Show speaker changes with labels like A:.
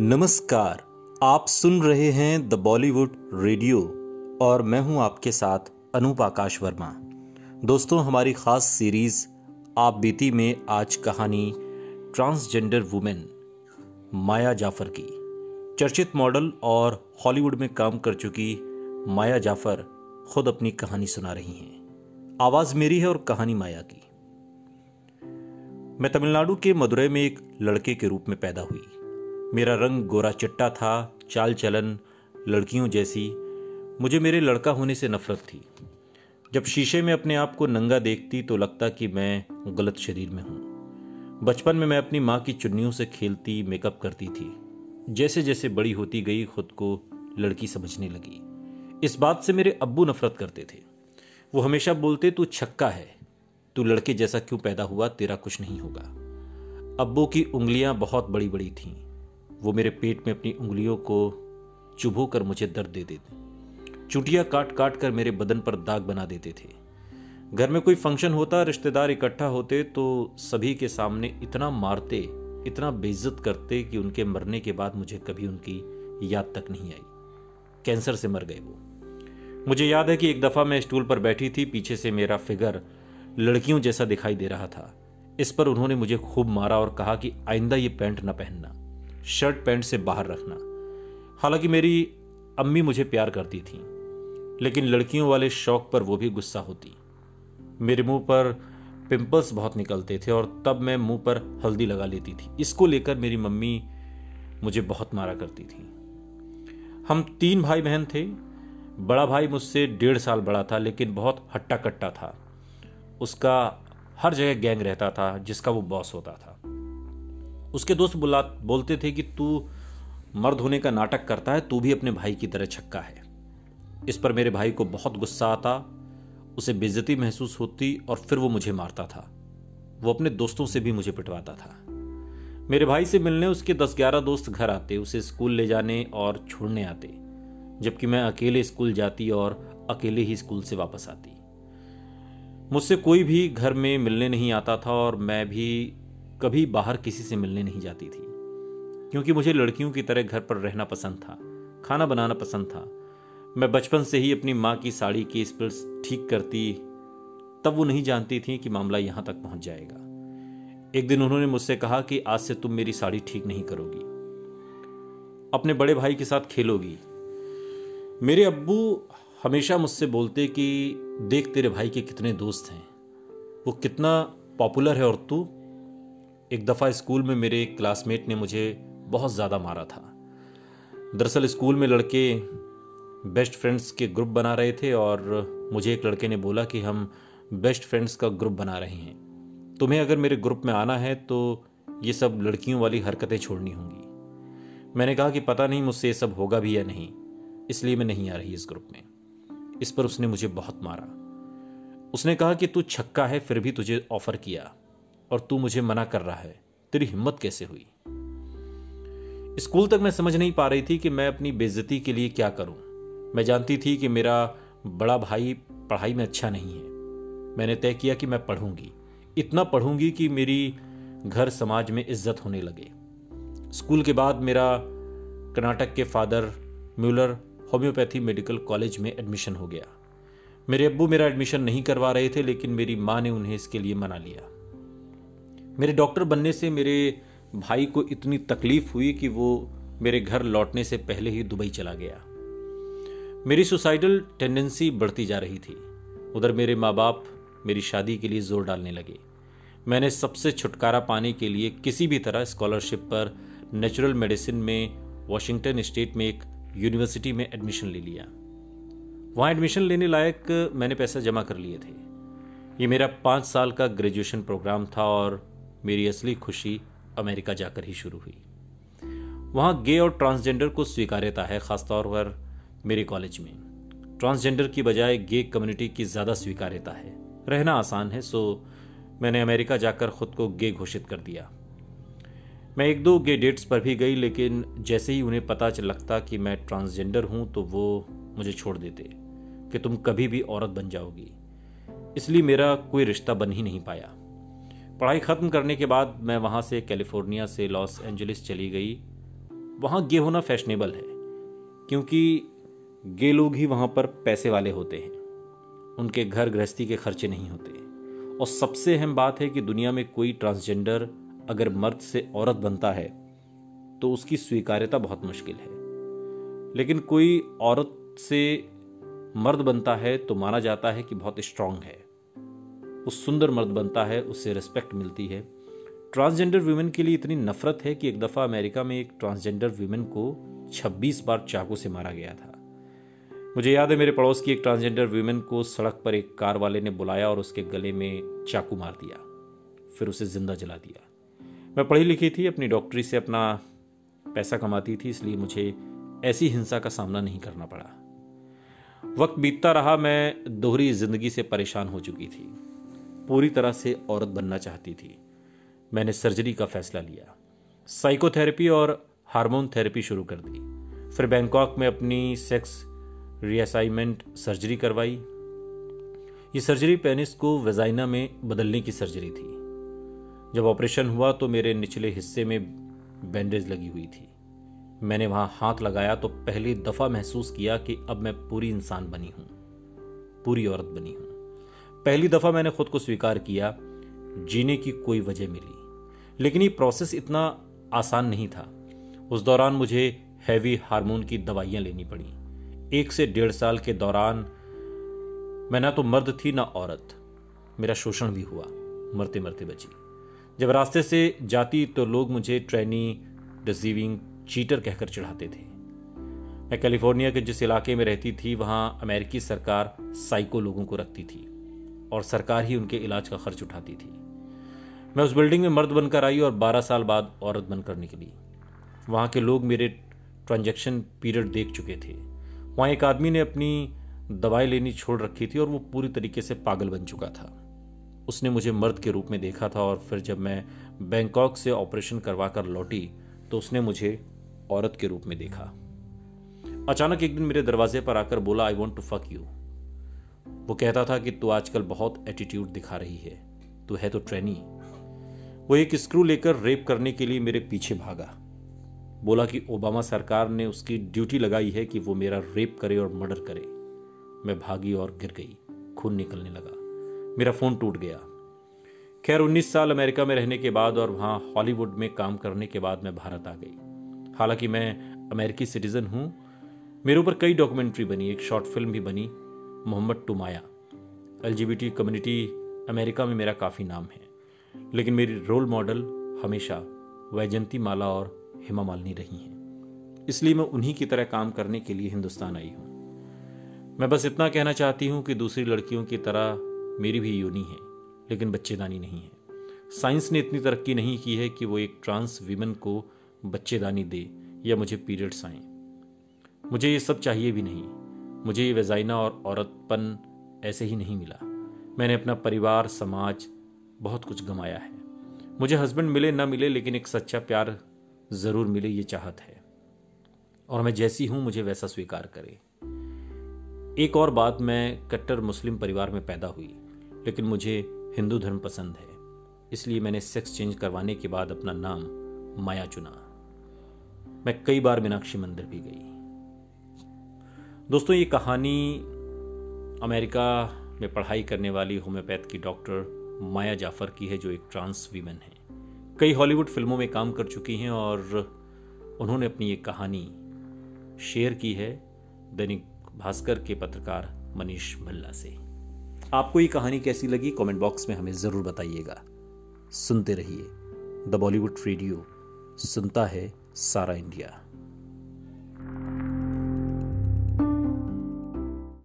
A: नमस्कार, आप सुन रहे हैं द बॉलीवुड रेडियो और मैं हूँ आपके साथ अनूप आकाश वर्मा। दोस्तों, हमारी खास सीरीज़ आप बीती में आज कहानी ट्रांसजेंडर वुमेन माया जाफ़र की। चर्चित मॉडल और हॉलीवुड में काम कर चुकी माया जाफ़र खुद अपनी कहानी सुना रही हैं। आवाज़ मेरी है और कहानी माया की। मैं तमिलनाडु के मदुरई में एक लड़के के रूप में पैदा हुई। मेरा रंग गोरा चिट्टा था, चाल चलन, लड़कियों जैसी। मुझे मेरे लड़का होने से नफरत थी। जब शीशे में अपने आप को नंगा देखती तो लगता कि मैं गलत शरीर में हूँ। बचपन में मैं अपनी माँ की चुन्नियों से खेलती, मेकअप करती थी। जैसे जैसे बड़ी होती गई, खुद को लड़की समझने लगी। इस बात से मेरे अब्बू नफरत करते थे। वो हमेशा बोलते, तू छक्का है। तू लड़के जैसा क्यों पैदा हुआ? तेरा कुछ नहीं होगा। अब्बू की उंगलियाँ बहुत बड़ी बड़ी थीं। वो मेरे पेट में अपनी उंगलियों को चुभो कर मुझे दर्द दे देते। चुटिया काट काट कर मेरे बदन पर दाग बना देते थे। घर में कोई फ़ंक्शन होता, रिश्तेदार इकट्ठा होते तो सभी के सामने इतना मारते, इतना बेइज्जत करते कि उनके मरने के बाद मुझे कभी उनकी याद तक नहीं आई। कैंसर से मर गए वो। मुझे याद है कि एक दफ़ा मैं स्टूल पर बैठी थी, पीछे से मेरा फिगर लड़कियों जैसा दिखाई दे रहा था। इस पर उन्होंने मुझे खूब मारा और कहा कि आइंदा ये पैंट न पहनना। शर्ट पैंट से बाहर रखना। हालाँकि मेरी अम्मी मुझे प्यार करती थी, लेकिन लड़कियों वाले शौक पर वो भी गुस्सा होती। मेरे मुँह पर पिंपल्स बहुत निकलते थे और तब मैं मुँह पर हल्दी लगा लेती थी। इसको लेकर मेरी मम्मी मुझे बहुत मारा करती थी। हम तीन भाई बहन थे। बड़ा भाई मुझसे डेढ़ साल बड़ा था, लेकिन बहुत हट्टा कट्टा था। उसका हर जगह गैंग रहता था, जिसका वो बॉस होता था। उसके दोस्त बुला, बोलते थे कि तू मर्द होने का नाटक करता है, तू भी अपने भाई की तरह छक्का है। इस पर मेरे भाई को बहुत गुस्सा आता, उसे बेइज्जती महसूस होती और फिर वो मुझे मारता था। वो अपने दोस्तों से भी मुझे पिटवाता था। मेरे भाई से मिलने उसके दस ग्यारह दोस्त घर आते, उसे स्कूल ले जाने और छोड़ने आते, जबकि मैं अकेले स्कूल जाती और अकेले ही स्कूल से वापस आती। मुझसे कोई भी घर में मिलने नहीं आता था और मैं भी कभी बाहर किसी से मिलने नहीं जाती थी। क्योंकि मुझे लड़कियों की तरह घर पर रहना पसंद था, खाना बनाना पसंद था। मैं बचपन से ही अपनी माँ की साड़ी की स्पिल्स ठीक करती, तब वो नहीं जानती थी कि मामला यहाँ तक पहुँच जाएगा। एक दिन उन्होंने मुझसे कहा कि आज से तुम मेरी साड़ी ठीक नहीं करोगी। अपने बड़े भाई के साथ खेलोगी। मेरे अब्बू हमेशा मुझसे बोलते कि, देख तेरे भाई के कितने दोस्त हैं। वो कितना पॉपुलर है और तू एक दफ़ा स्कूल में मेरे एक क्लासमेट ने मुझे बहुत ज़्यादा मारा था। दरअसल स्कूल में लड़के बेस्ट फ्रेंड्स के ग्रुप बना रहे थे और मुझे एक लड़के ने बोला कि हम बेस्ट फ्रेंड्स का ग्रुप बना रहे हैं। तुम्हें अगर मेरे ग्रुप में आना है तो ये सब लड़कियों वाली हरकतें छोड़नी होंगी। मैंने कहा कि पता नहीं मुझसे ये सब होगा भी या नहीं, इसलिए मैं नहीं आ रही इस ग्रुप में। इस पर उसने मुझे बहुत मारा। उसने कहा कि तू छक्का है, फिर भी तुझे ऑफ़र किया। और तू मुझे मना कर रहा है। तेरी हिम्मत कैसे हुई? स्कूल तक मैं समझ नहीं पा रही थी कि मैं अपनी बेइज्जती के लिए क्या करूँ। मैं जानती थी कि मेरा बड़ा भाई पढ़ाई में अच्छा नहीं है। मैंने तय किया कि मैं पढ़ूँगी। इतना पढ़ूँगी कि मेरी घर समाज में इज़्ज़त होने लगे। स्कूल के बाद मेरा कर्नाटक के Father Muller homeopathy medical college में एडमिशन हो गया। मेरे अब्बू मेरा एडमिशन नहीं करवा रहे थे, लेकिन मेरी माँ ने उन्हें इसके लिए मना लिया। मेरे डॉक्टर बनने से मेरे भाई को इतनी तकलीफ़ हुई कि वो मेरे घर लौटने से पहले ही दुबई चला गया। मेरी सुसाइडल टेंडेंसी बढ़ती जा रही थी। उधर मेरे माँ बाप मेरी शादी के लिए ज़ोर डालने लगे। मैंने सबसे छुटकारा पाने के लिए किसी भी तरह स्कॉलरशिप पर नेचुरल मेडिसिन में वॉशिंगटन स्टेट में एक यूनिवर्सिटी में एडमिशन ले लिया। वहाँ एडमिशन लेने लायक मैंने पैसा जमा कर लिए थे। ये मेरा पाँच साल का ग्रेजुएशन प्रोग्राम था और मेरी असली खुशी अमेरिका जाकर ही शुरू हुई। वहाँ गे और ट्रांसजेंडर को स्वीकार्यता है, खासतौर पर मेरे कॉलेज में। ट्रांसजेंडर की बजाय गे कम्युनिटी की ज़्यादा स्वीकार्यता है। रहना आसान है, सो मैंने अमेरिका जाकर खुद को गे घोषित कर दिया। मैं एक दो गे डेट्स पर भी गई, लेकिन जैसे ही उन्हें पता लगता कि मैं ट्रांसजेंडर हूँ तो वो मुझे छोड़ देते कि तुम कभी भी औरत बन जाओगी। इसलिए मेरा कोई रिश्ता बन ही नहीं पाया। पढ़ाई ख़त्म करने के बाद मैं वहाँ से कैलिफ़ोर्निया से लॉस एंजलिस चली गई। वहाँ गे होना फैशनेबल है, क्योंकि गे लोग ही वहाँ पर पैसे वाले होते हैं। उनके घर गृहस्थी के खर्चे नहीं होते। और सबसे अहम बात है कि दुनिया में कोई ट्रांसजेंडर अगर मर्द से औरत बनता है तो उसकी स्वीकार्यता बहुत मुश्किल है। लेकिन कोई औरत से मर्द बनता है तो माना जाता है कि बहुत स्ट्रांग है। उस सुंदर मर्द बनता है, उससे रिस्पेक्ट मिलती है। ट्रांसजेंडर वीमेन के लिए इतनी नफरत है कि एक दफ़ा अमेरिका में एक ट्रांसजेंडर वीमेन को 26 बार चाकू से मारा गया था। मुझे याद है मेरे पड़ोस की एक ट्रांसजेंडर वीमेन को सड़क पर एक कार वाले ने बुलाया और उसके गले में चाकू मार दिया। फिर उसे ज़िंदा जला दिया। मैं पढ़ी लिखी थी, अपनी डॉक्टरी से अपना पैसा कमाती थी, इसलिए मुझे ऐसी हिंसा का सामना नहीं करना पड़ा। वक्त बीतता रहा, मैं दोहरी ज़िंदगी से परेशान हो चुकी थी। पूरी तरह से औरत बनना चाहती थी। मैंने सर्जरी का फैसला लिया। साइकोथेरेपी और हार्मोन थेरेपी शुरू कर दी। फिर बैंकॉक में अपनी सेक्स रीअसाइनमेंट सर्जरी करवाई। ये सर्जरी पेनिस को वेजाइना में बदलने की सर्जरी थी। जब ऑपरेशन हुआ तो मेरे निचले हिस्से में बैंडेज लगी हुई थी। मैंने वहाँ हाथ लगाया तो पहली दफ़ा महसूस किया कि अब मैं पूरी इंसान बनी हूँ। पूरी औरत बनी हूँ। पहली दफ़ा मैंने खुद को स्वीकार किया, जीने की कोई वजह मिली। लेकिन ये प्रोसेस इतना आसान नहीं था। उस दौरान मुझे हैवी हार्मोन की दवाइयाँ लेनी पड़ी। एक से डेढ़ साल के दौरान मैं ना तो मर्द थी, ना औरत। मेरा शोषण भी हुआ मरते मरते बची। जब रास्ते से जाती तो लोग मुझे ट्रेनी डिजीविंग चीटर कहकर चढ़ाते थे। मैं कैलिफ़ोर्निया के जिस इलाके में रहती थी, वहाँ अमेरिकी सरकार साइको लोगों को रखती थी। और सरकार ही उनके इलाज का खर्च उठाती थी। मैं उस बिल्डिंग में मर्द बनकर आई और 12 साल बाद औरत बनकर निकली। वहाँ के लोग मेरे ट्रांजेक्शन पीरियड देख चुके थे। वहाँ एक आदमी ने अपनी दवाई लेनी छोड़ रखी थी और वो पूरी तरीके से पागल बन चुका था। उसने मुझे मर्द के रूप में देखा था और फिर जब मैं बैंकॉक से ऑपरेशन करवा कर लौटी तो उसने मुझे औरत के रूप में देखा। अचानक एक दिन मेरे दरवाजे पर आकर बोला I want to fuck you वो कहता था कि तू आजकल बहुत एटीट्यूड दिखा रही है। तू है तो ट्रेनी। वो एक स्क्रू लेकर रेप करने के लिए मेरे पीछे भागा। बोला कि ओबामा सरकार ने उसकी ड्यूटी लगाई है कि वो मेरा रेप करे और मर्डर करे। मैं भागी और गिर गई। खून निकलने लगा। मेरा फ़ोन टूट गया। खैर 19 साल अमेरिका में रहने के बाद और वहाँ हॉलीवुड में काम करने के बाद मैं भारत आ गई। हालाँकि मैं अमेरिकी सिटीज़न हूँ। मेरे ऊपर कई डॉक्यूमेंट्री बनी, एक शॉर्ट फ़िल्म भी बनी। मोहम्मद टुमाया। एल कम्युनिटी अमेरिका में मेरा काफ़ी नाम है, लेकिन मेरी रोल मॉडल हमेशा वैजंती माला और हेमा मालिनी रही हैं। इसलिए मैं उन्हीं की तरह काम करने के लिए हिंदुस्तान आई हूँ। मैं बस इतना कहना चाहती हूँ कि दूसरी लड़कियों की तरह मेरी भी यूनी है, लेकिन बच्चेदानी नहीं है। साइंस ने इतनी तरक्की नहीं की है कि वो एक ट्रांस वीमन को बच्चेदानी दे या मुझे पीरियड्स आए। मुझे ये सब चाहिए भी नहीं। मुझे वजाइना और औरतपन ऐसे ही नहीं मिला। मैंने अपना परिवार, समाज बहुत कुछ गंवाया है। मुझे हस्बैंड मिले ना मिले, लेकिन एक सच्चा प्यार ज़रूर मिले, ये चाहत है। और मैं जैसी हूँ, मुझे वैसा स्वीकार करे। एक और बात, मैं कट्टर मुस्लिम परिवार में पैदा हुई, लेकिन मुझे हिंदू धर्म पसंद है। इसलिए मैंने सेक्स चेंज करवाने के बाद अपना नाम माया चुना। मैं कई बार मीनाक्षी मंदिर भी गई। दोस्तों, ये कहानी अमेरिका में पढ़ाई करने वाली होम्योपैथ की डॉक्टर माया जाफ़र की है, जो एक ट्रांस वीमेन है। कई हॉलीवुड फ़िल्मों में काम कर चुकी हैं और उन्होंने अपनी ये कहानी शेयर की है दैनिक भास्कर के पत्रकार मनीष भल्ला से। आपको ये कहानी कैसी लगी? कमेंट बॉक्स में हमें ज़रूर बताइएगा। सुनते रहिए। द बॉलीवुड रेडियो, सुनता है सारा इंडिया।